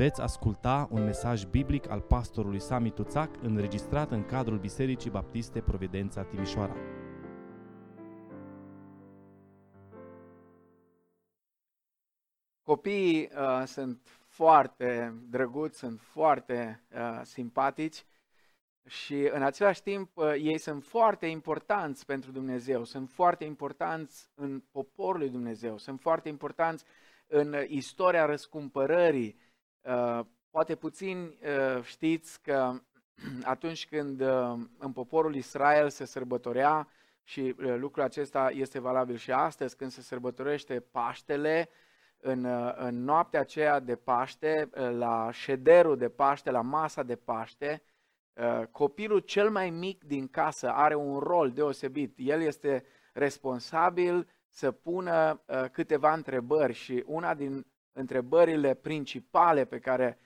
Veți asculta un mesaj biblic al pastorului Sami Tuțac înregistrat în cadrul Bisericii Baptiste Providența Timișoara. Copiii uh, sunt foarte drăguți, sunt foarte uh, simpatici și în același timp uh, ei sunt foarte importanți pentru Dumnezeu, sunt foarte importanți în poporul lui Dumnezeu, sunt foarte importanți în istoria răscumpărării. Uh, poate puțin uh, știți că atunci când uh, în poporul Israel se sărbătorea și uh, lucrul acesta este valabil și astăzi, când se sărbătorește Paștele, în, uh, în noaptea aceea de Paște, uh, la șederul de Paște, la masa de Paște, uh, copilul cel mai mic din casă are un rol deosebit. El este responsabil să pună câteva întrebări și una din întrebările principale pe care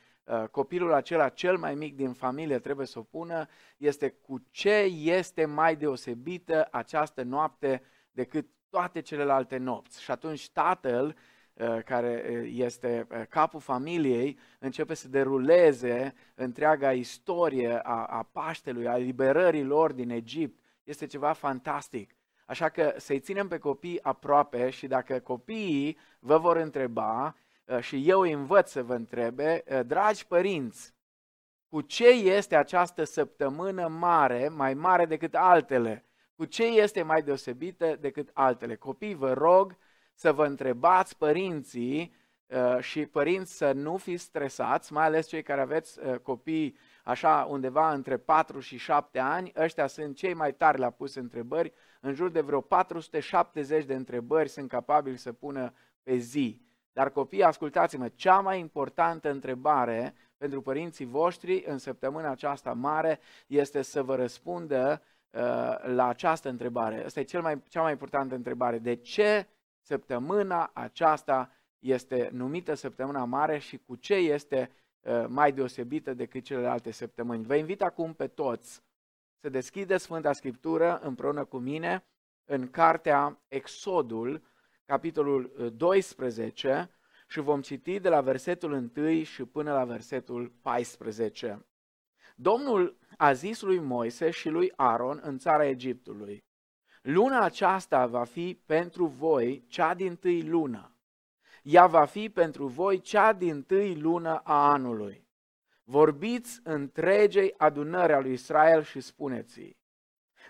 copilul acela cel mai mic din familie trebuie să o pună este cu ce este mai deosebită această noapte decât toate celelalte nopți. Și atunci tatăl Uh, care uh, este uh, capul familiei, începe să deruleze întreaga istorie a, a Paștelui, a liberării lor din Egipt. Este ceva fantastic. Așa că să-i ținem pe copii aproape și dacă copiii vă vor întreba și eu îi învăț să vă întrebe, dragi părinți, cu ce este această săptămână mare, mai mare decât altele? Cu ce este mai deosebită decât altele? Copii, vă rog să vă întrebați părinții uh, și părinți să nu fiți stresați, mai ales cei care aveți uh, copii așa undeva între 4 și 7 ani, ăștia sunt cei mai tari la pus întrebări, în jur de vreo 470 de întrebări sunt capabili să pună pe zi. Dar copii, ascultați-mă, cea mai importantă întrebare pentru părinții voștri în săptămâna aceasta mare este să vă răspundă uh, la această întrebare. Asta e cel mai, cea mai importantă întrebare. De ce săptămâna aceasta este numită săptămâna mare și cu ce este uh, mai deosebită decât celelalte săptămâni. Vă invit acum pe toți să deschideți Sfânta Scriptură împreună cu mine în cartea Exodul, capitolul 12 uh, și vom citi de la versetul 1 și până la versetul 14. Domnul a zis lui Moise și lui Aaron în țara Egiptului, Luna aceasta va fi pentru voi cea din tâi lună. Ea va fi pentru voi cea din tâi lună a anului. Vorbiți întregei adunări a lui Israel și spuneți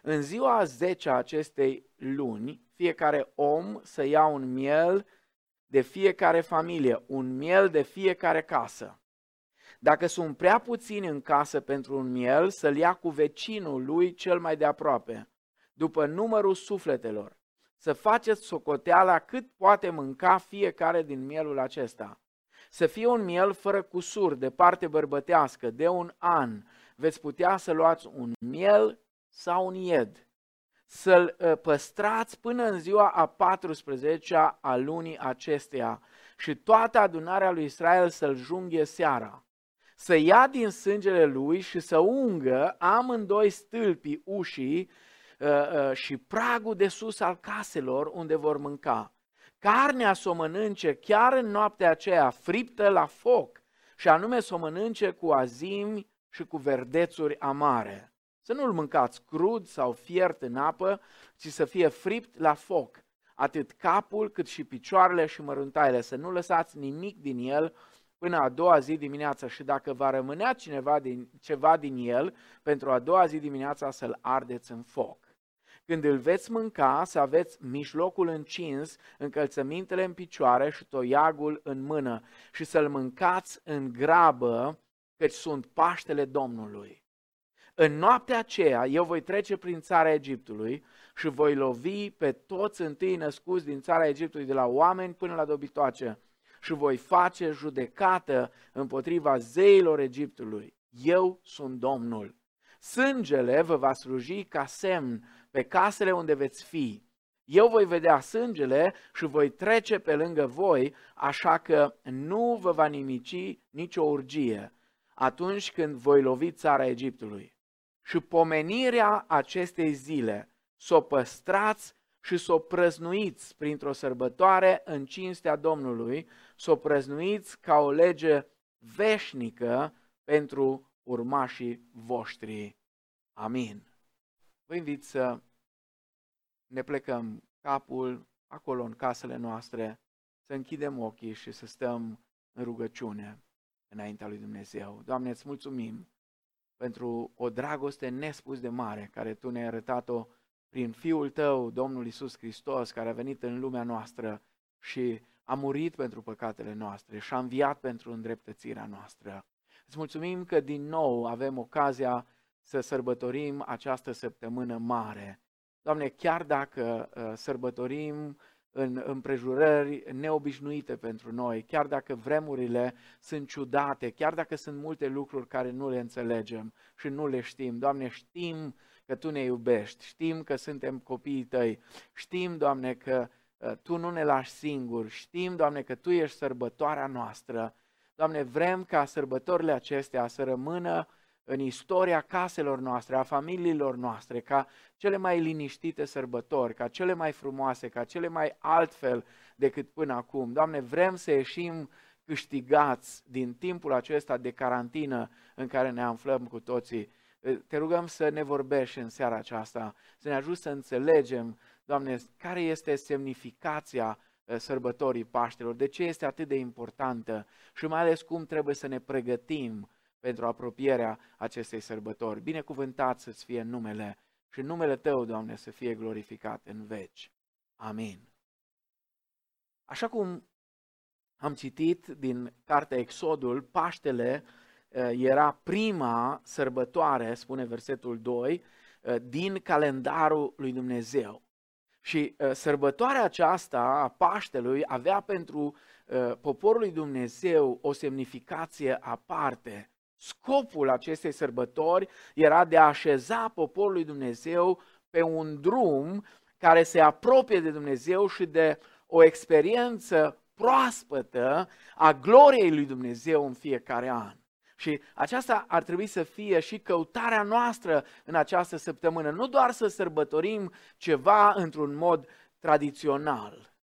În ziua a 10 a acestei luni, fiecare om să ia un miel de fiecare familie, un miel de fiecare casă. Dacă sunt prea puțini în casă pentru un miel, să-l ia cu vecinul lui cel mai de aproape după numărul sufletelor, să faceți socoteala cât poate mânca fiecare din mielul acesta. Să fie un miel fără cusur, de parte bărbătească, de un an. Veți putea să luați un miel sau un ied. Să-l ă, păstrați până în ziua a 14-a a lunii acesteia și toată adunarea lui Israel să-l junghe seara. Să ia din sângele lui și să ungă amândoi stâlpii ușii Uh, uh, și pragul de sus al caselor unde vor mânca. Carnea să o mănânce chiar în noaptea aceea, friptă la foc, și anume să o mănânce cu azimi și cu verdețuri amare. Să nu-l mâncați crud sau fiert în apă, ci să fie fript la foc, atât capul cât și picioarele și măruntaile, să nu lăsați nimic din el până a doua zi dimineața și dacă va rămânea cineva din, ceva din el, pentru a doua zi dimineața să-l ardeți în foc. Când îl veți mânca, să aveți mijlocul încins, încălțămintele în picioare și toiagul în mână și să-l mâncați în grabă, căci sunt Paștele Domnului. În noaptea aceea eu voi trece prin țara Egiptului și voi lovi pe toți întâi născuți din țara Egiptului, de la oameni până la dobitoace, și voi face judecată împotriva zeilor Egiptului. Eu sunt Domnul. Sângele vă va sluji ca semn pe casele unde veți fi. Eu voi vedea sângele și voi trece pe lângă voi, așa că nu vă va nimici nicio urgie atunci când voi lovi țara Egiptului. Și pomenirea acestei zile să o păstrați și să o prăznuiți printr-o sărbătoare în cinstea Domnului, să o prăznuiți ca o lege veșnică pentru urmașii voștri. Amin. Vă invit să ne plecăm capul acolo în casele noastre, să închidem ochii și să stăm în rugăciune înaintea lui Dumnezeu. Doamne, îți mulțumim pentru o dragoste nespus de mare care Tu ne-ai arătat-o prin Fiul Tău, Domnul Isus Hristos, care a venit în lumea noastră și a murit pentru păcatele noastre și a înviat pentru îndreptățirea noastră. Îți mulțumim că din nou avem ocazia să sărbătorim această săptămână mare. Doamne, chiar dacă uh, sărbătorim în împrejurări neobișnuite pentru noi, chiar dacă vremurile sunt ciudate, chiar dacă sunt multe lucruri care nu le înțelegem și nu le știm. Doamne, știm că Tu ne iubești, știm că suntem copiii Tăi, știm, Doamne, că uh, Tu nu ne lași singuri, știm, Doamne, că Tu ești sărbătoarea noastră. Doamne, vrem ca sărbătorile acestea să rămână în istoria caselor noastre, a familiilor noastre, ca cele mai liniștite sărbători, ca cele mai frumoase, ca cele mai altfel decât până acum. Doamne, vrem să ieșim câștigați din timpul acesta de carantină în care ne aflăm cu toții. Te rugăm să ne vorbești în seara aceasta, să ne ajut să înțelegem, Doamne, care este semnificația sărbătorii Paștelor, de ce este atât de importantă și mai ales cum trebuie să ne pregătim pentru apropierea acestei sărbători. Binecuvântat să-ți fie numele și numele Tău, Doamne, să fie glorificat în veci. Amin. Așa cum am citit din cartea Exodul, Paștele eh, era prima sărbătoare, spune versetul 2, eh, din calendarul lui Dumnezeu. Și uh, sărbătoarea aceasta a Paștelui avea pentru uh, poporul lui Dumnezeu o semnificație aparte. Scopul acestei sărbători era de a așeza poporul lui Dumnezeu pe un drum care se apropie de Dumnezeu și de o experiență proaspătă a gloriei lui Dumnezeu în fiecare an. Și aceasta ar trebui să fie și căutarea noastră în această săptămână. Nu doar să sărbătorim ceva într-un mod tradițional.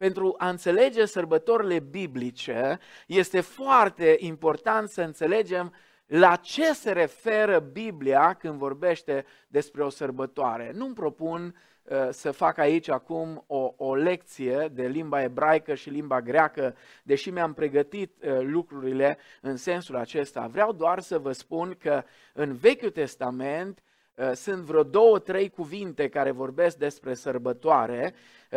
Pentru a înțelege sărbătorile biblice, este foarte important să înțelegem la ce se referă Biblia când vorbește despre o sărbătoare. Nu-mi propun Uh, să fac aici acum o, o lecție de limba ebraică și limba greacă, deși mi-am pregătit uh, lucrurile în sensul acesta. Vreau doar să vă spun că în Vechiul Testament uh, sunt vreo două, trei cuvinte care vorbesc despre sărbătoare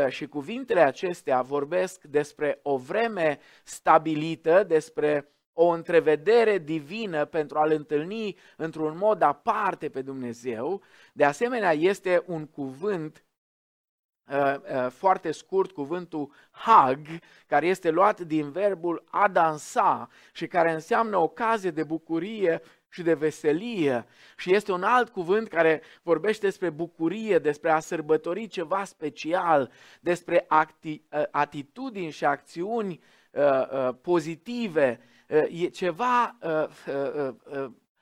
și cuvintele acestea vorbesc despre o vreme stabilită, despre o întrevedere divină pentru a-L întâlni într-un mod aparte pe Dumnezeu. De asemenea, este un cuvânt uh, uh, foarte scurt, cuvântul hag, care este luat din verbul a dansa și care înseamnă ocazie de bucurie și de veselie. Și este un alt cuvânt care vorbește despre bucurie, despre a sărbători ceva special, despre acti- uh, atitudini și acțiuni pozitive e ceva,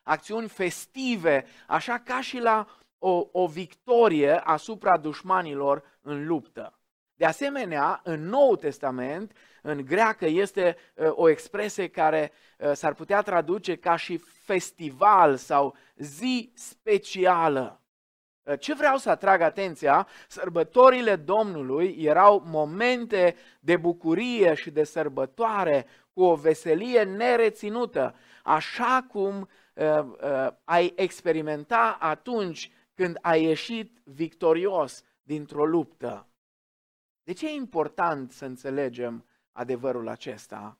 acțiuni festive, așa ca și la o, o victorie asupra dușmanilor în luptă. De asemenea, în Noul Testament, în greacă, este o expresie care s-ar putea traduce ca și festival sau zi specială. Ce vreau să atrag atenția, sărbătorile Domnului erau momente de bucurie și de sărbătoare cu o veselie nereținută, așa cum uh, uh, ai experimenta atunci când ai ieșit victorios dintr-o luptă. De ce e important să înțelegem adevărul acesta?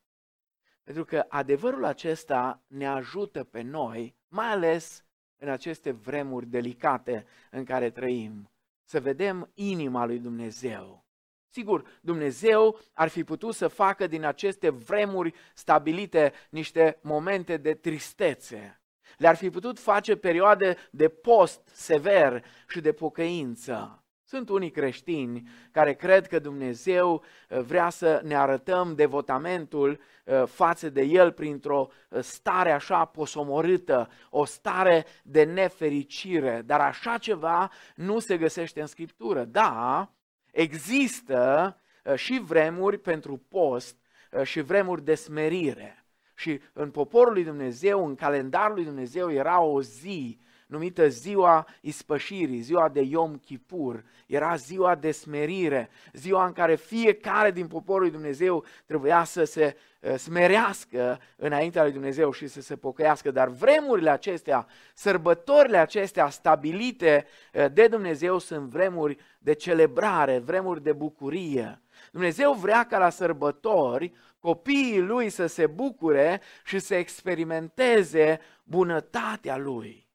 Pentru că adevărul acesta ne ajută pe noi, mai ales în aceste vremuri delicate în care trăim, să vedem inima lui Dumnezeu. Sigur, Dumnezeu ar fi putut să facă din aceste vremuri stabilite niște momente de tristețe. Le-ar fi putut face perioade de post sever și de pocăință. Sunt unii creștini care cred că Dumnezeu uh, vrea să ne arătăm devotamentul uh, față de El printr-o uh, stare așa posomorâtă, o stare de nefericire, dar așa ceva nu se găsește în Scriptură. Da, există și vremuri pentru post și vremuri de smerire. Și în poporul lui Dumnezeu, în calendarul lui Dumnezeu, era o zi numită ziua ispășirii, ziua de Yom Kippur. Era ziua de smerire, ziua în care fiecare din poporul lui Dumnezeu trebuia să se uh, smerească înaintea lui Dumnezeu și să se pocăiască. Dar vremurile acestea, sărbătorile acestea stabilite uh, de Dumnezeu sunt vremuri de celebrare, vremuri de bucurie. Dumnezeu vrea ca la sărbători copiii lui să se bucure și să experimenteze bunătatea lui.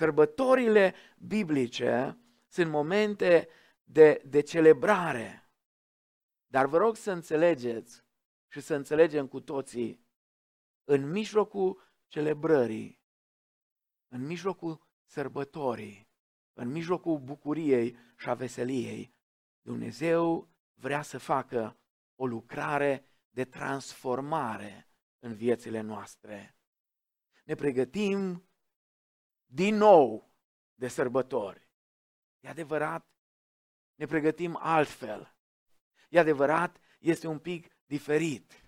Sărbătorile biblice sunt momente de, de celebrare. Dar vă rog să înțelegeți și să înțelegem cu toții, în mijlocul celebrării, în mijlocul sărbătorii, în mijlocul bucuriei și a veseliei, Dumnezeu vrea să facă o lucrare de transformare în viețile noastre. Ne pregătim din nou de sărbători. E adevărat, ne pregătim altfel. E adevărat, este un pic diferit.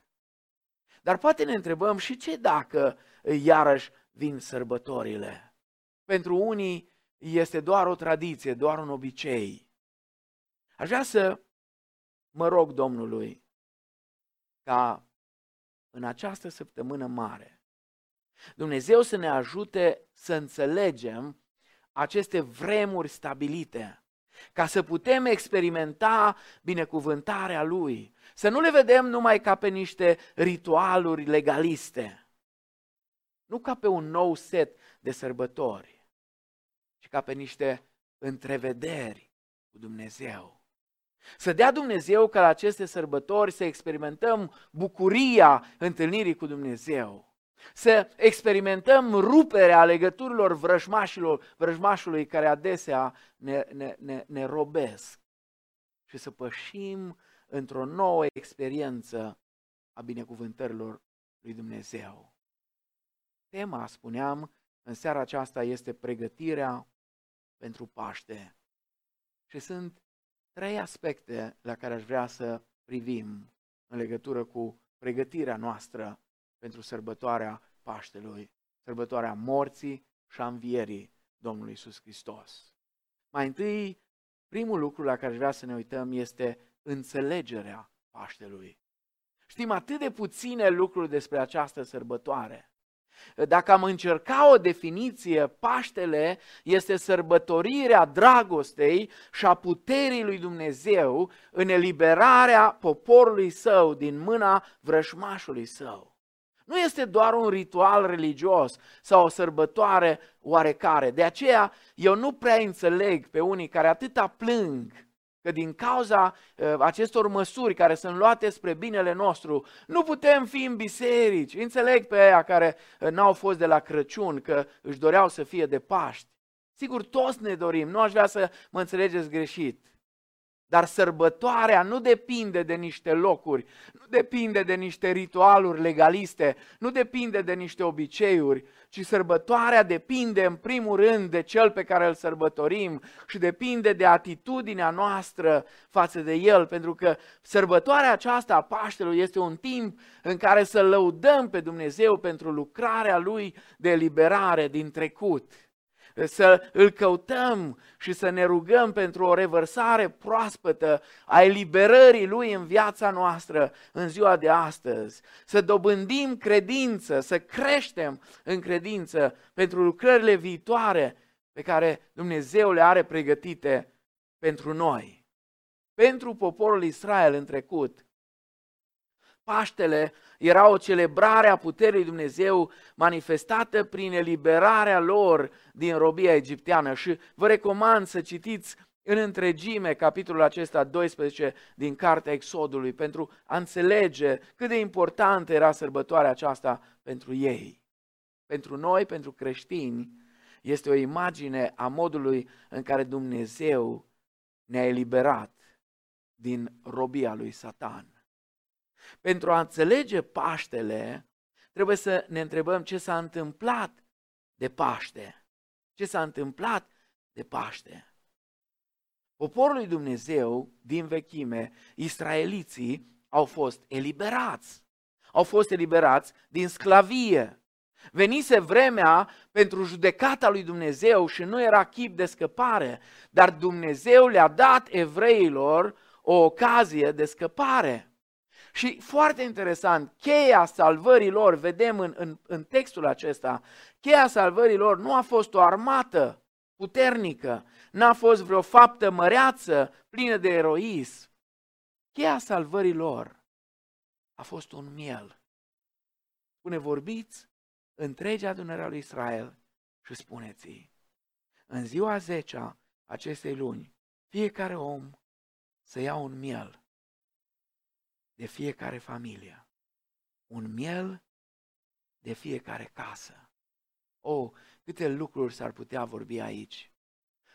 Dar poate ne întrebăm și ce dacă iarăși vin sărbătorile? Pentru unii este doar o tradiție, doar un obicei. Aș vrea să mă rog Domnului ca în această săptămână mare Dumnezeu să ne ajute să înțelegem aceste vremuri stabilite, ca să putem experimenta binecuvântarea Lui, să nu le vedem numai ca pe niște ritualuri legaliste, nu ca pe un nou set de sărbători, ci ca pe niște întrevederi cu Dumnezeu. Să dea Dumnezeu ca la aceste sărbători să experimentăm bucuria întâlnirii cu Dumnezeu să experimentăm ruperea legăturilor vrăjmașilor, vrăjmașului care adesea ne, ne, ne, ne robesc și să pășim într-o nouă experiență a binecuvântărilor lui Dumnezeu. Tema, spuneam, în seara aceasta este pregătirea pentru Paște. Și sunt trei aspecte la care aș vrea să privim în legătură cu pregătirea noastră pentru sărbătoarea Paștelui, sărbătoarea morții și a învierii Domnului Isus Hristos. Mai întâi, primul lucru la care aș vrea să ne uităm este înțelegerea Paștelui. Știm atât de puține lucruri despre această sărbătoare. Dacă am încerca o definiție, Paștele este sărbătorirea dragostei și a puterii lui Dumnezeu în eliberarea poporului său din mâna vrășmașului său. Nu este doar un ritual religios sau o sărbătoare oarecare. De aceea eu nu prea înțeleg pe unii care atâta plâng că din cauza uh, acestor măsuri care sunt luate spre binele nostru, nu putem fi în biserici. Înțeleg pe aia care uh, n-au fost de la Crăciun, că își doreau să fie de Paști. Sigur, toți ne dorim, nu aș vrea să mă înțelegeți greșit. Dar sărbătoarea nu depinde de niște locuri, nu depinde de niște ritualuri legaliste, nu depinde de niște obiceiuri, ci sărbătoarea depinde în primul rând de cel pe care îl sărbătorim și depinde de atitudinea noastră față de el, pentru că sărbătoarea aceasta a Paștelui este un timp în care să lăudăm pe Dumnezeu pentru lucrarea lui de eliberare din trecut să îl căutăm și să ne rugăm pentru o revărsare proaspătă a eliberării lui în viața noastră în ziua de astăzi, să dobândim credință, să creștem în credință pentru lucrările viitoare pe care Dumnezeu le are pregătite pentru noi. Pentru poporul Israel în trecut, Paștele era o celebrare a puterii Dumnezeu manifestată prin eliberarea lor din robia egipteană și vă recomand să citiți în întregime capitolul acesta 12 din Cartea Exodului pentru a înțelege cât de importantă era sărbătoarea aceasta pentru ei. Pentru noi, pentru creștini, este o imagine a modului în care Dumnezeu ne-a eliberat din robia lui Satan. Pentru a înțelege Paștele, trebuie să ne întrebăm ce s-a întâmplat de Paște. Ce s-a întâmplat de Paște. Poporul lui Dumnezeu din vechime, israeliții, au fost eliberați. au fost eliberați din sclavie. Venise vremea pentru judecata lui Dumnezeu și nu era chip de scăpare, dar Dumnezeu le-a dat evreilor o ocazie de scăpare. Și foarte interesant, cheia salvării lor, vedem în, în, în textul acesta, cheia salvării lor nu a fost o armată puternică, n-a fost vreo faptă măreață plină de eroism. Cheia salvării lor a fost un miel. Spune, vorbiți întregea adunarea lui Israel și spuneți în ziua 10 acestei luni, fiecare om să ia un miel de fiecare familie, un miel de fiecare casă. O, oh, câte lucruri s-ar putea vorbi aici.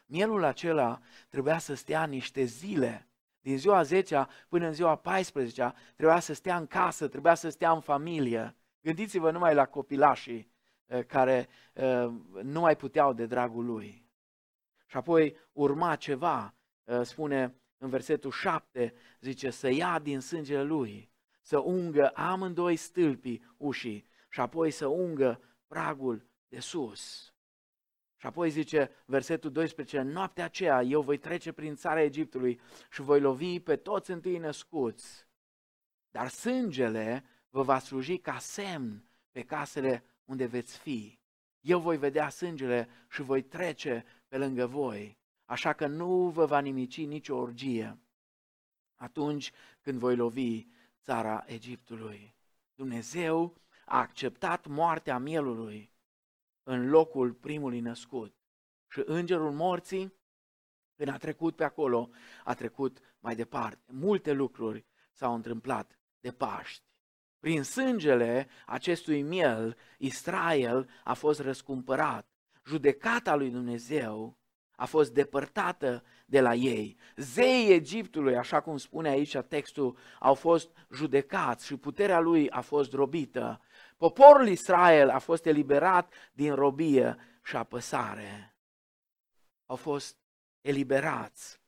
Mielul acela trebuia să stea niște zile, din ziua 10 până în ziua 14 trebuia să stea în casă, trebuia să stea în familie. Gândiți-vă numai la copilașii eh, care eh, nu mai puteau de dragul lui. Și apoi urma ceva, eh, spune în versetul 7, zice să ia din sângele lui, să ungă amândoi stâlpii ușii și apoi să ungă pragul de sus. Și apoi zice versetul 12, noaptea aceea eu voi trece prin țara Egiptului și voi lovi pe toți întâi născuți, dar sângele vă va sluji ca semn pe casele unde veți fi. Eu voi vedea sângele și voi trece pe lângă voi, așa că nu vă va nimici nicio orgie atunci când voi lovi țara Egiptului. Dumnezeu a acceptat moartea mielului în locul primului născut. Și îngerul morții, când a trecut pe acolo, a trecut mai departe. Multe lucruri s-au întâmplat de Paști. Prin sângele acestui miel, Israel a fost răscumpărat. Judecata lui Dumnezeu a fost depărtată de la ei. Zeii Egiptului, așa cum spune aici textul, au fost judecați și puterea lui a fost robită. Poporul Israel a fost eliberat din robie și apăsare. Au fost eliberați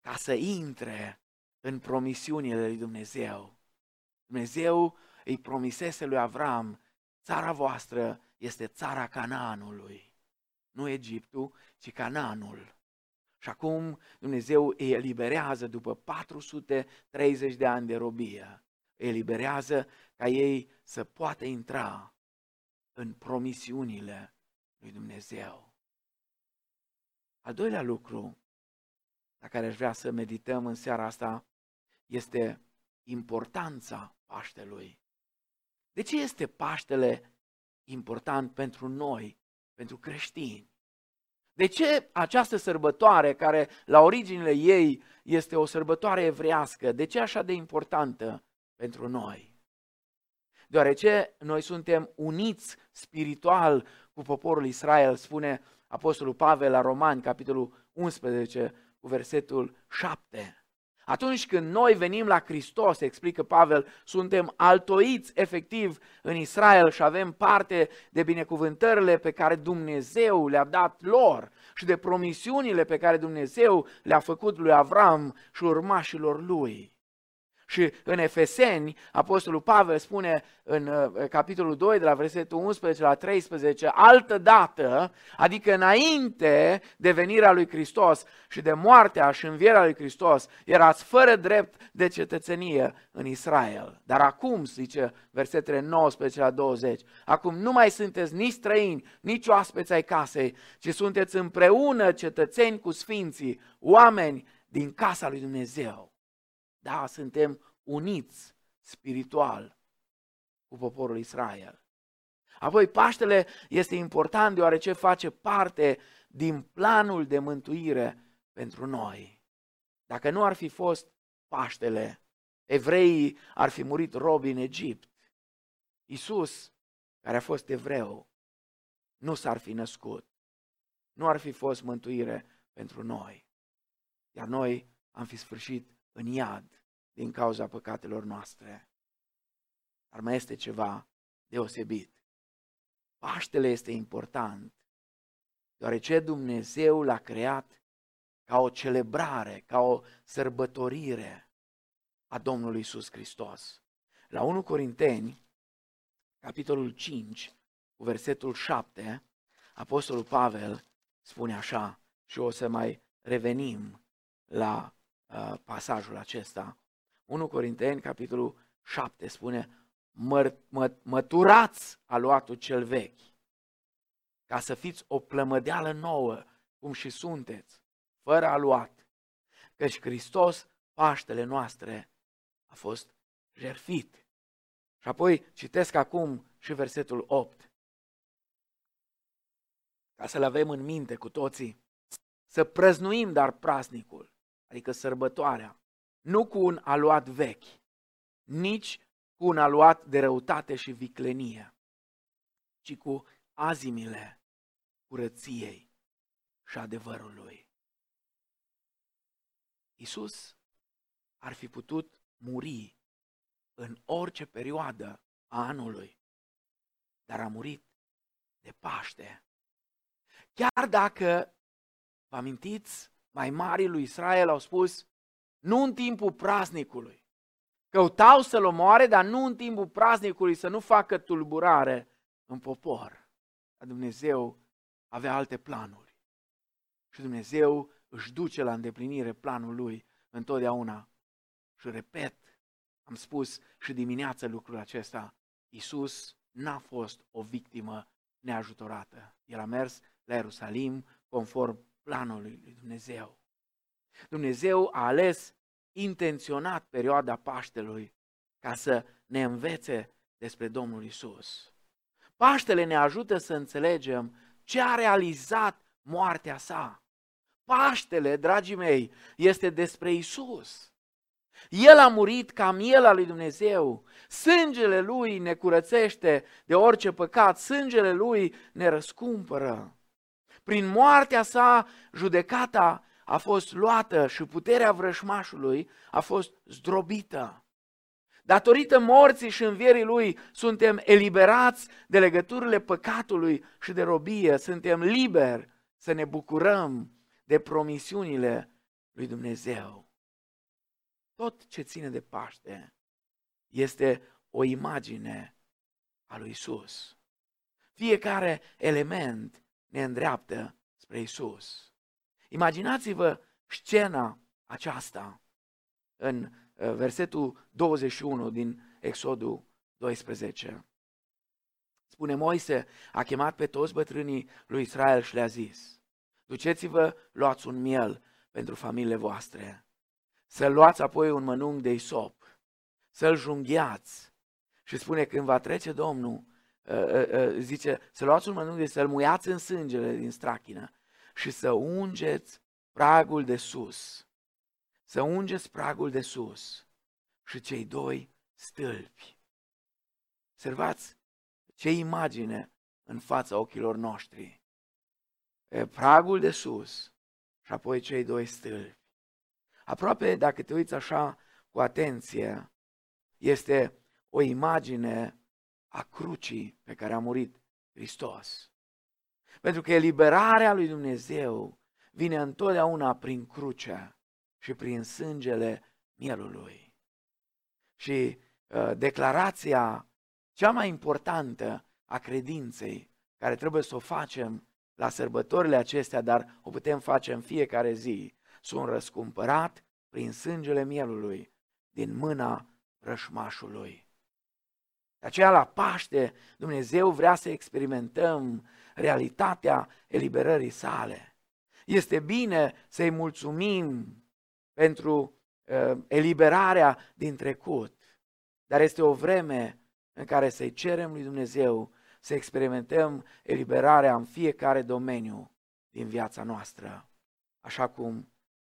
ca să intre în promisiunile lui Dumnezeu. Dumnezeu îi promisese lui Avram, țara voastră este țara Canaanului. Nu Egiptul, ci Canaanul. Și acum Dumnezeu îi eliberează după 430 de ani de robie. Îi eliberează ca ei să poată intra în promisiunile lui Dumnezeu. Al doilea lucru la care aș vrea să medităm în seara asta este importanța Paștelui. De ce este Paștele important pentru noi, pentru creștini? De ce această sărbătoare, care la originile ei este o sărbătoare evrească, de ce așa de importantă pentru noi? deoarece noi suntem uniți spiritual cu poporul Israel, spune Apostolul Pavel la Romani, capitolul 11, cu versetul 7. Atunci când noi venim la Hristos, explică Pavel, suntem altoiți efectiv în Israel și avem parte de binecuvântările pe care Dumnezeu le-a dat lor și de promisiunile pe care Dumnezeu le-a făcut lui Avram și urmașilor lui. Și în Efeseni, Apostolul Pavel spune în uh, capitolul 2, de la versetul 11 la 13, altă dată, adică înainte de venirea lui Hristos și de moartea și învierea lui Hristos, erați fără drept de cetățenie în Israel. Dar acum, zice versetele 19 la 20, acum nu mai sunteți nici străini, nici oaspeți ai casei, ci sunteți împreună cetățeni cu sfinții, oameni din casa lui Dumnezeu. Da, suntem uniți spiritual cu poporul Israel. Apoi Paștele este important deoarece face parte din planul de mântuire pentru noi. Dacă nu ar fi fost Paștele, evreii ar fi murit robi în Egipt. Isus, care a fost evreu, nu s-ar fi născut. Nu ar fi fost mântuire pentru noi. Iar noi am fi sfârșit în iad din cauza păcatelor noastre. Dar mai este ceva deosebit. Paștele este important, deoarece Dumnezeu l-a creat ca o celebrare, ca o sărbătorire a Domnului Isus Hristos. La 1 Corinteni, capitolul 5, cu versetul 7, Apostolul Pavel spune așa, și o să mai revenim la uh, pasajul acesta. 1 Corinteni, capitolul 7, spune, mă, mă, măturați aluatul cel vechi, ca să fiți o plămădeală nouă, cum și sunteți, fără aluat, căci Hristos, Paștele noastre, a fost jerfit. Și apoi citesc acum și versetul 8. Ca să-l avem în minte cu toții. Să prăznuim dar praznicul, adică sărbătoarea, nu cu un aluat vechi, nici cu un aluat de răutate și viclenie, ci cu azimile curăției și adevărului. Isus ar fi putut muri în orice perioadă a anului, dar a murit de Paște. Chiar dacă, vă amintiți, mai marii lui Israel au spus, nu în timpul praznicului. Căutau să-l omoare, dar nu în timpul praznicului, să nu facă tulburare în popor. Dar Dumnezeu avea alte planuri. Și Dumnezeu își duce la îndeplinire planul lui întotdeauna. Și repet, am spus și dimineața lucrul acesta, Iisus n-a fost o victimă neajutorată. El a mers la Ierusalim conform planului lui Dumnezeu. Dumnezeu a ales intenționat perioada Paștelui ca să ne învețe despre Domnul Isus. Paștele ne ajută să înțelegem ce a realizat moartea sa. Paștele, dragii mei, este despre Isus. El a murit ca miel al lui Dumnezeu. Sângele lui ne curățește de orice păcat. Sângele lui ne răscumpără. Prin moartea sa, judecata a fost luată și puterea vrășmașului a fost zdrobită. Datorită morții și învierii lui, suntem eliberați de legăturile păcatului și de robie. Suntem liberi să ne bucurăm de promisiunile lui Dumnezeu. Tot ce ține de Paște este o imagine a lui Isus. Fiecare element ne îndreaptă spre Isus. Imaginați-vă scena aceasta în uh, versetul 21 din Exodul 12. Spune Moise, a chemat pe toți bătrânii lui Israel și le-a zis, duceți-vă, luați un miel pentru familiile voastre, să luați apoi un mănunchi de isop, să-l junghiați și spune când va trece Domnul, uh, uh, zice, să luați un mănunchi de să-l muiați în sângele din strachină și să ungeți pragul de sus. Să ungeți pragul de sus și cei doi stâlpi. Observați ce imagine în fața ochilor noștri. E pragul de sus și apoi cei doi stâlpi. Aproape, dacă te uiți așa cu atenție, este o imagine a crucii pe care a murit Hristos. Pentru că eliberarea lui Dumnezeu vine întotdeauna prin crucea și prin sângele mielului. Și uh, declarația cea mai importantă a credinței, care trebuie să o facem la sărbătorile acestea, dar o putem face în fiecare zi, sunt răscumpărat prin sângele mielului din mâna rășmașului. De aceea la Paște Dumnezeu vrea să experimentăm realitatea eliberării sale. Este bine să-i mulțumim pentru uh, eliberarea din trecut, dar este o vreme în care să-i cerem lui Dumnezeu să experimentăm eliberarea în fiecare domeniu din viața noastră, așa cum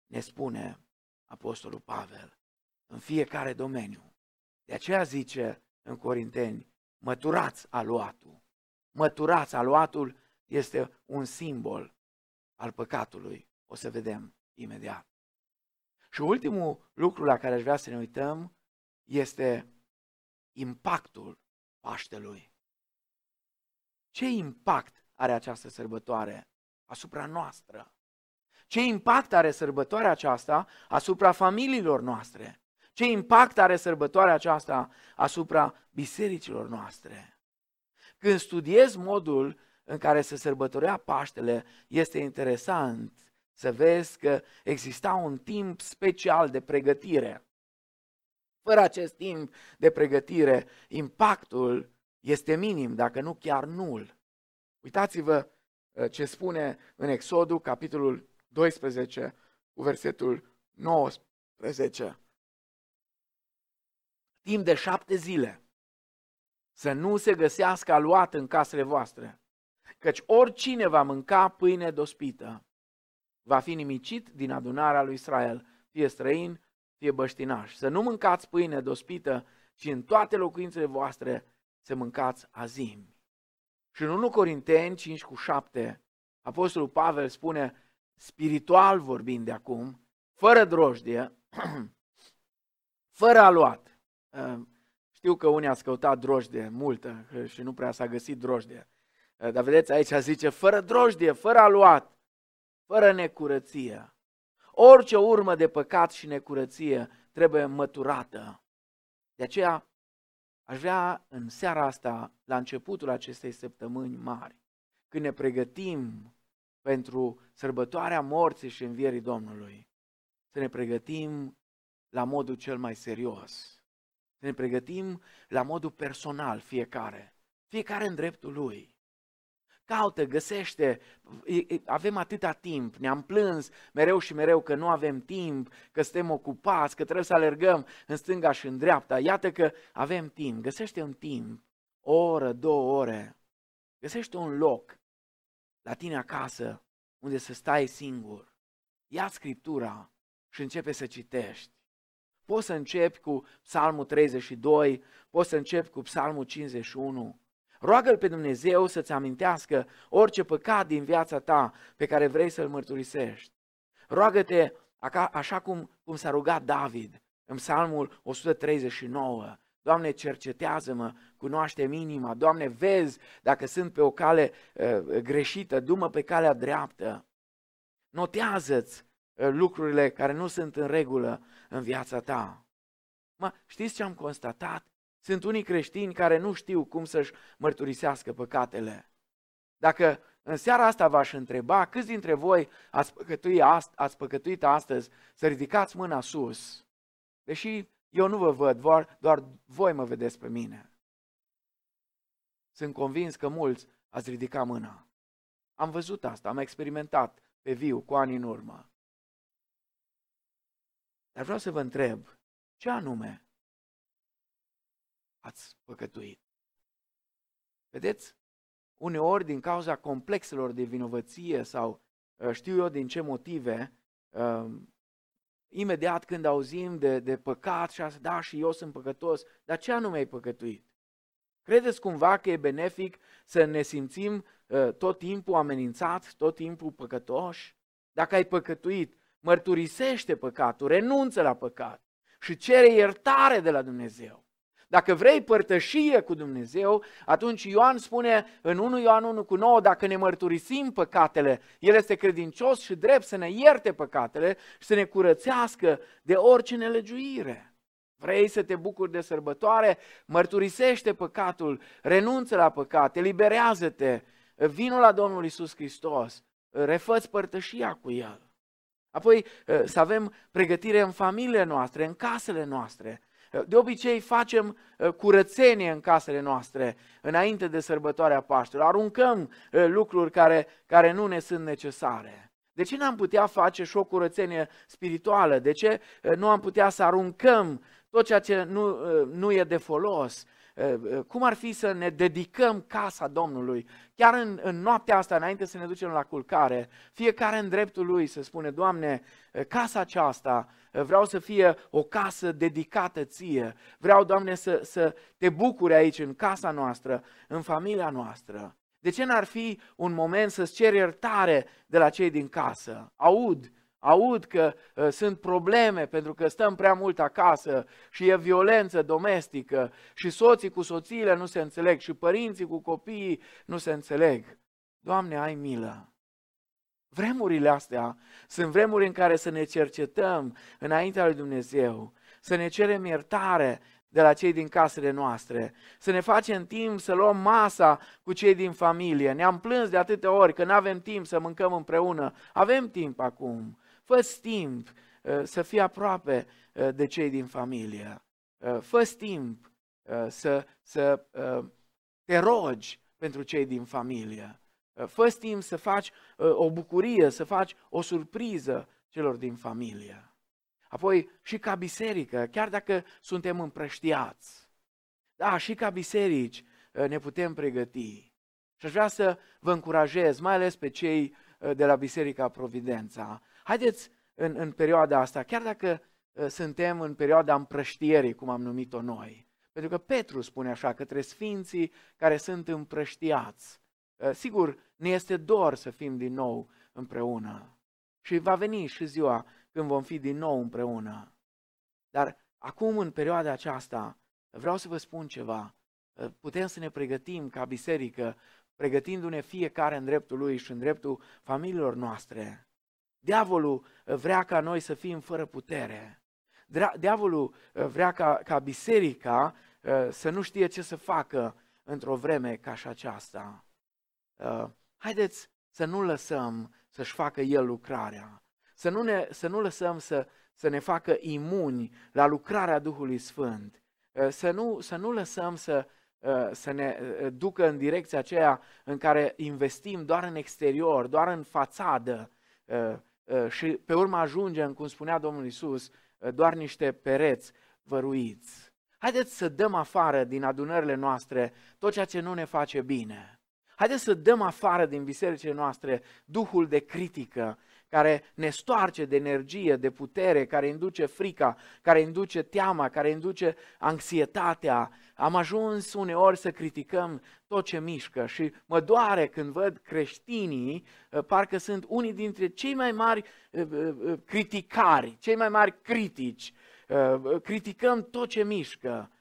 ne spune Apostolul Pavel, în fiecare domeniu. De aceea zice în Corinteni, măturați aluatul. Măturați, aluatul este un simbol al păcatului. O să vedem imediat. Și ultimul lucru la care aș vrea să ne uităm este impactul Paștelui. Ce impact are această sărbătoare asupra noastră? Ce impact are sărbătoarea aceasta asupra familiilor noastre? Ce impact are sărbătoarea aceasta asupra bisericilor noastre? Când studiezi modul în care se sărbătorea Paștele, este interesant să vezi că exista un timp special de pregătire. Fără acest timp de pregătire, impactul este minim, dacă nu chiar nul. Uitați-vă uh, ce spune în Exodul, capitolul 12, cu versetul 19. Timp de șapte zile să nu se găsească aluat în casele voastre, căci oricine va mânca pâine dospită va fi nimicit din adunarea lui Israel, fie străin, fie băștinaș. Să nu mâncați pâine dospită, ci în toate locuințele voastre să mâncați azimi. Și în 1 Corinteni 5 cu 7, Apostolul Pavel spune, spiritual vorbind de acum, fără drojdie, fără aluat. Ă, știu că unii ați căutat drojdie multă și nu prea s-a găsit drojdie. Ă, dar vedeți, aici zice, fără drojdie, fără aluat, fără necurăție. Orice urmă de păcat și necurăție trebuie măturată. De aceea aș vrea în seara asta, la începutul acestei săptămâni mari, când ne pregătim pentru sărbătoarea morții și învierii Domnului, să ne pregătim la modul cel mai serios. Să ne pregătim la modul personal fiecare. Fiecare în dreptul lui. Caută, găsește, avem atâta timp, ne-am plâns mereu și mereu că nu avem timp, că suntem ocupați, că trebuie să alergăm în stânga și în dreapta. Iată că avem timp, găsește un timp, o oră, două ore, găsește un loc la tine acasă unde să stai singur. Ia Scriptura și începe să citești. Poți să începi cu Psalmul 32, poți să începi cu Psalmul 51, Roagă-L pe Dumnezeu să-ți amintească orice păcat din viața ta pe care vrei să-L mărturisești. Roagă-te așa cum, cum s-a rugat David în psalmul 139. Doamne, cercetează-mă, cunoaște inima. Doamne, vezi dacă sunt pe o cale uh, greșită, du-mă pe calea dreaptă. Notează-ți uh, lucrurile care nu sunt în regulă în viața ta. Mă, știți ce am constatat? Sunt unii creștini care nu știu cum să-și mărturisească păcatele. Dacă în seara asta v-aș întreba câți dintre voi ați păcătuit, ast- ați păcătuit astăzi, să ridicați mâna sus. Deși eu nu vă văd, doar, doar voi mă vedeți pe mine. Sunt convins că mulți ați ridicat mâna. Am văzut asta, am experimentat pe viu cu ani în urmă. Dar vreau să vă întreb, ce anume ați păcătuit. Vedeți? Uneori, din cauza complexelor de vinovăție sau uh, știu eu din ce motive, uh, imediat când auzim de, de păcat și asta, da, și eu sunt păcătos, dar ce anume ai păcătuit? Credeți cumva că e benefic să ne simțim uh, tot timpul amenințați, tot timpul păcătoși? Dacă ai păcătuit, mărturisește păcatul, renunță la păcat și cere iertare de la Dumnezeu. Dacă vrei părtășie cu Dumnezeu, atunci Ioan spune în 1 Ioan 1 cu 9, dacă ne mărturisim păcatele, El este credincios și drept să ne ierte păcatele și să ne curățească de orice nelegiuire. Vrei să te bucuri de sărbătoare? Mărturisește păcatul, renunță la păcat, eliberează-te, vină la Domnul Isus Hristos, refăți părtășia cu El. Apoi să avem pregătire în familiile noastre, în casele noastre, de obicei facem uh, curățenie în casele noastre înainte de sărbătoarea Paștelor. Aruncăm uh, lucruri care, care nu ne sunt necesare. De ce n-am putea face și o curățenie spirituală? De ce uh, nu am putea să aruncăm tot ceea ce nu, nu e de folos? Cum ar fi să ne dedicăm casa Domnului? Chiar în, în noaptea asta, înainte să ne ducem la culcare, fiecare în dreptul lui să spune, Doamne, casa aceasta vreau să fie o casă dedicată ție. Vreau, Doamne, să, să te bucuri aici, în casa noastră, în familia noastră. De ce n-ar fi un moment să-ți ceri iertare de la cei din casă? Aud, aud că uh, sunt probleme pentru că stăm prea mult acasă și e violență domestică și soții cu soțiile nu se înțeleg și părinții cu copiii nu se înțeleg. Doamne, ai milă! Vremurile astea sunt vremuri în care să ne cercetăm înaintea lui Dumnezeu, să ne cerem iertare de la cei din casele noastre, să ne facem timp să luăm masa cu cei din familie. Ne-am plâns de atâtea ori că nu avem timp să mâncăm împreună. Avem timp acum. Fă timp uh, să fii aproape uh, de cei din familie. Uh, fă timp să, să te rogi pentru cei din familie. fă timp să faci o bucurie, să faci o surpriză celor din familie. Apoi și ca biserică, chiar dacă suntem împrăștiați, da, și ca biserici uh, ne putem pregăti. Și aș vrea să vă încurajez, mai ales pe cei uh, de la Biserica Providența. Haideți în, în perioada asta, chiar dacă uh, suntem în perioada împrăștierii, cum am numit-o noi, pentru că Petru spune așa, către sfinții care sunt împrăștiați. Sigur, ne este dor să fim din nou împreună. Și va veni și ziua când vom fi din nou împreună. Dar acum, în perioada aceasta, vreau să vă spun ceva. Putem să ne pregătim ca biserică, pregătindu-ne fiecare în dreptul lui și în dreptul familiilor noastre. Diavolul vrea ca noi să fim fără putere. Diavolul vrea ca, ca biserica să nu știe ce să facă într-o vreme ca și aceasta. Haideți să nu lăsăm să-și facă el lucrarea. Să nu, ne, să nu lăsăm să, să ne facă imuni la lucrarea Duhului Sfânt. Uh, să nu, să nu lăsăm să, uh, să ne uh, ducă în direcția aceea în care investim doar în exterior, doar în fațadă și pe urmă ajungem, cum spunea Domnul Isus, doar niște pereți văruiți. Haideți să dăm afară din adunările noastre tot ceea ce nu ne face bine. Haideți să dăm afară din bisericile noastre duhul de critică, care ne stoarce de energie, de putere, care induce frica, care induce teama, care induce anxietatea. Am ajuns uneori să criticăm tot ce mișcă și mă doare când văd creștinii, uh, parcă sunt unii dintre cei mai mari uh, uh, criticari, cei mai mari critici. Criticăm tot ce mișcă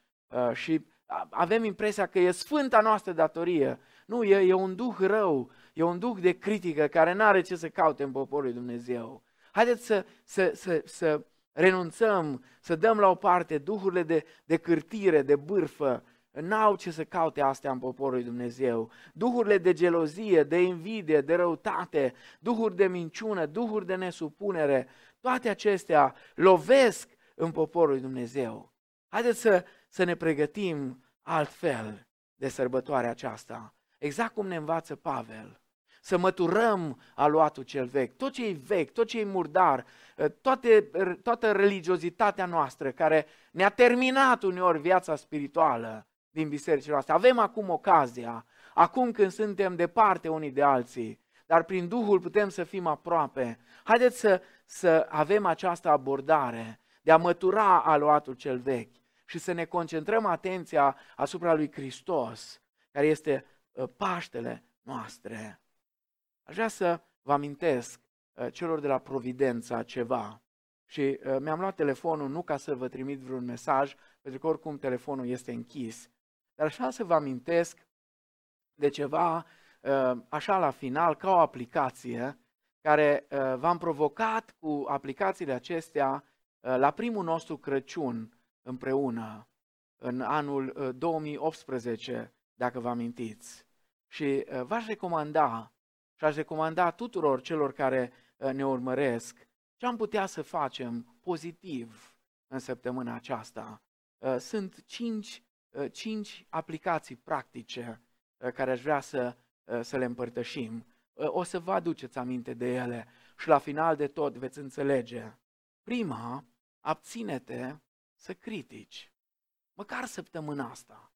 și avem impresia că e sfânta noastră datorie. Nu, e, e un duh rău E un duh de critică care nu are ce să caute în poporul lui Dumnezeu. Haideți să, să, să, să renunțăm, să dăm la o parte duhurile de, de cârtire, de bârfă, n-au ce să caute astea în poporul lui Dumnezeu. Duhurile de gelozie, de invidie, de răutate, duhuri de minciună, duhuri de nesupunere, toate acestea lovesc în poporul lui Dumnezeu. Haideți să, să ne pregătim altfel de sărbătoarea aceasta. Exact cum ne învață Pavel să măturăm aluatul cel vechi, tot ce e vechi, tot ce e murdar, ă, toate, toată religiozitatea noastră care ne-a terminat uneori viața spirituală din bisericile noastre. Avem acum ocazia, acum când suntem departe unii de alții, dar prin Duhul putem să fim aproape. Haideți să, să avem această abordare de a mătura aluatul cel vechi și să ne concentrăm atenția asupra lui Hristos, care este ă, Paștele noastre. Aș vrea să vă amintesc uh, celor de la Providența ceva. Și uh, mi-am luat telefonul nu ca să vă trimit vreun mesaj, pentru că oricum telefonul este închis, dar aș vrea să vă amintesc de ceva uh, așa la final, ca o aplicație care v-am provocat cu aplicațiile acestea la primul nostru Crăciun împreună, în anul 2018, dacă vă amintiți. Și v-aș recomanda și aș recomanda tuturor celor care uh, ne urmăresc ce am putea să facem pozitiv în săptămâna aceasta. Uh, sunt cinci, uh, cinci aplicații practice care aș vrea să, să le împărtășim. O să vă aduceți aminte de ele și la final de tot veți înțelege. Prima, abține-te să critici. Măcar săptămâna asta.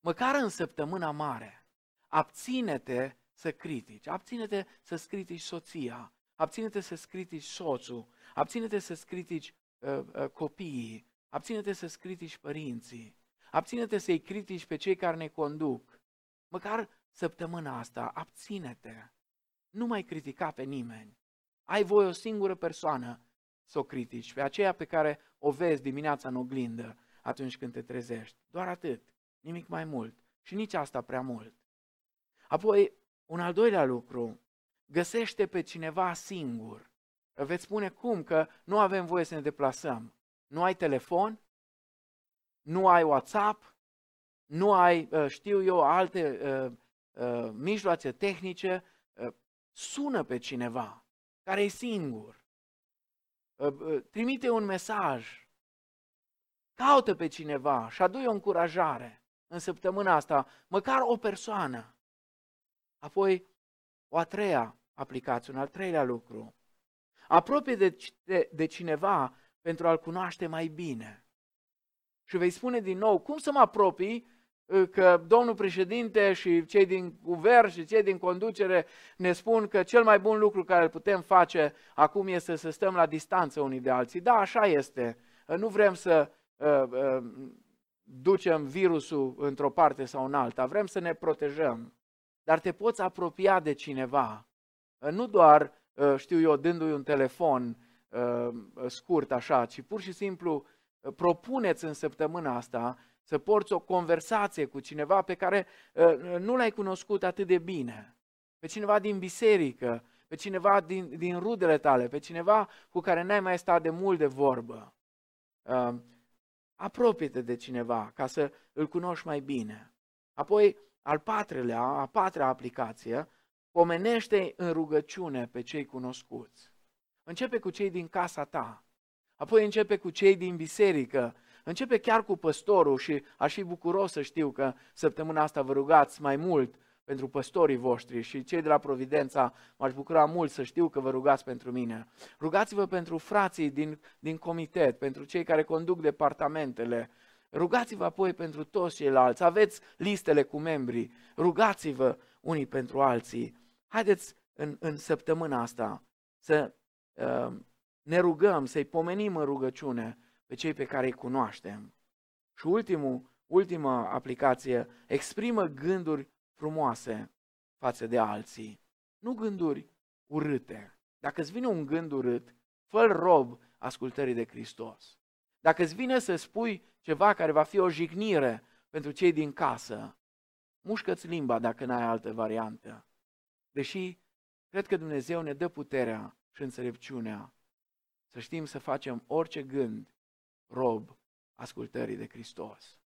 Măcar în săptămâna mare. Abține-te să critici, abține-te să critici soția, abține-te să critici soțul, abține-te să critici uh, uh, copiii, abține-te să critici părinții, abține-te să-i critici pe cei care ne conduc. Măcar săptămâna asta, abține-te. Nu mai critica pe nimeni. Ai voie o singură persoană să o critici, pe aceea pe care o vezi dimineața în oglindă atunci când te trezești. Doar atât, nimic mai mult. Și nici asta prea mult. Apoi, un al doilea lucru, găsește pe cineva singur. Veți spune cum? Că nu avem voie să ne deplasăm. Nu ai telefon? nu ai WhatsApp, nu ai, uh, știu eu, alte uh, uh, mijloace tehnice, uh, sună pe cineva care e singur. Uh, uh, trimite un mesaj. Caută pe cineva și adu o încurajare în săptămâna asta, măcar o persoană. Apoi, o a treia aplicație, un al treilea lucru. Apropie de, de, de cineva pentru a-l cunoaște mai bine. Și vei spune din nou, cum să mă apropii ă, că domnul președinte și cei din guvern și cei din conducere ne spun că cel mai bun lucru care îl putem face acum este să stăm la distanță unii de alții. Da, așa este. Nu vrem să uh, uh, ducem virusul într-o parte sau în alta, vrem să ne protejăm. Dar te poți apropia de cineva, nu doar, știu eu, dându-i un telefon scurt așa, ci pur și simplu propuneți în săptămâna asta să porți o conversație cu cineva pe care nu l-ai cunoscut atât de bine, pe cineva din biserică, pe cineva din, din rudele tale, pe cineva cu care n-ai mai stat de mult de vorbă. Apropie-te de cineva ca să îl cunoști mai bine. Apoi, al patrulea, a patra aplicație, pomenește în rugăciune pe cei cunoscuți. Începe cu cei din casa ta, apoi începe cu cei din biserică, începe chiar cu păstorul și aș fi bucuros să știu că săptămâna asta vă rugați mai mult pentru păstorii voștri și cei de la Providența, m-aș bucura mult să știu că vă rugați pentru mine. Rugați-vă pentru frații din, din comitet, pentru cei care conduc departamentele. Rugați-vă apoi pentru toți ceilalți. Aveți listele cu membrii. Rugați-vă unii pentru alții. Haideți în, în săptămâna asta să uh, ne rugăm, să-i pomenim în rugăciune pe cei pe care îi cunoaștem. Și ultimul, ultima aplicație, exprimă gânduri frumoase față de alții. Nu gânduri urâte. Dacă îți vine un gând urât, fă rob ascultării de Hristos. Dacă îți vine să spui ceva care va fi o jignire pentru cei din casă, mușcă-ți limba dacă n-ai altă variantă. Deși cred că Dumnezeu ne dă puterea și înțelepciunea să știm să facem orice gând rob ascultării de Hristos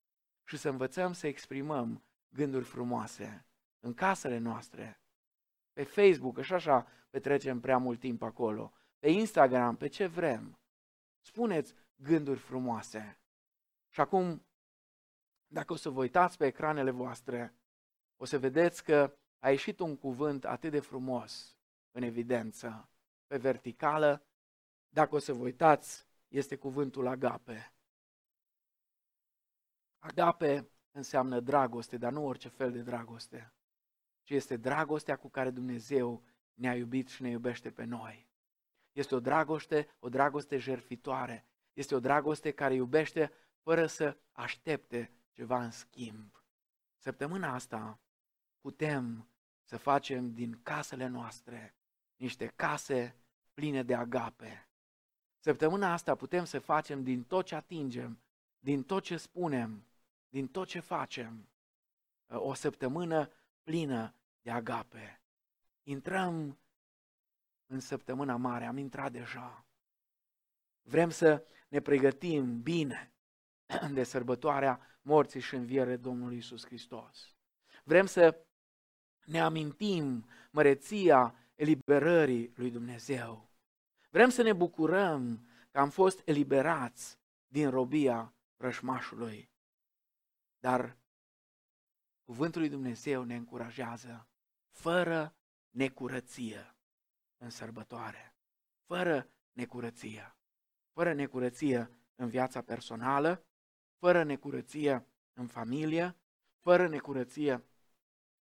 și să învățăm să exprimăm gânduri frumoase în casele noastre, pe Facebook, și așa petrecem prea mult timp acolo, pe Instagram, pe ce vrem. Spuneți gânduri frumoase. Și acum, dacă o să vă uitați pe ecranele voastre, o să vedeți că a ieșit un cuvânt atât de frumos în evidență, pe verticală, dacă o să vă uitați, este cuvântul agape. Agape înseamnă dragoste, dar nu orice fel de dragoste, ci este dragostea cu care Dumnezeu ne-a iubit și ne iubește pe noi. Este o dragoste, o dragoste jertfitoare. Este o dragoste care iubește fără să aștepte ceva în schimb. Săptămâna asta putem să facem din casele noastre niște case pline de agape. Săptămâna asta putem să facem din tot ce atingem, din tot ce spunem, din tot ce facem, o săptămână plină de agape. Intrăm în săptămâna mare, am intrat deja. Vrem să ne pregătim bine de sărbătoarea morții și învierii Domnului Isus Hristos. Vrem să ne amintim măreția eliberării lui Dumnezeu. Vrem să ne bucurăm că am fost eliberați din robia rășmașului. Dar cuvântul lui Dumnezeu ne încurajează fără necurăție în sărbătoare, fără necurăție, fără necurăție în viața personală, fără necurăție în familie, fără necurăție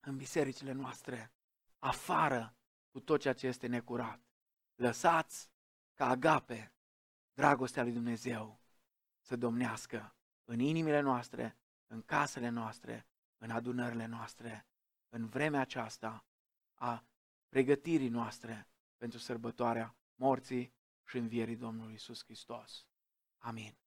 în bisericile noastre, afară cu tot ceea ce este necurat. Lăsați ca agape dragostea lui Dumnezeu să domnească în inimile noastre, în casele noastre, în adunările noastre, în vremea aceasta a pregătirii noastre pentru sărbătoarea morții și învierii Domnului Isus Hristos. Amin.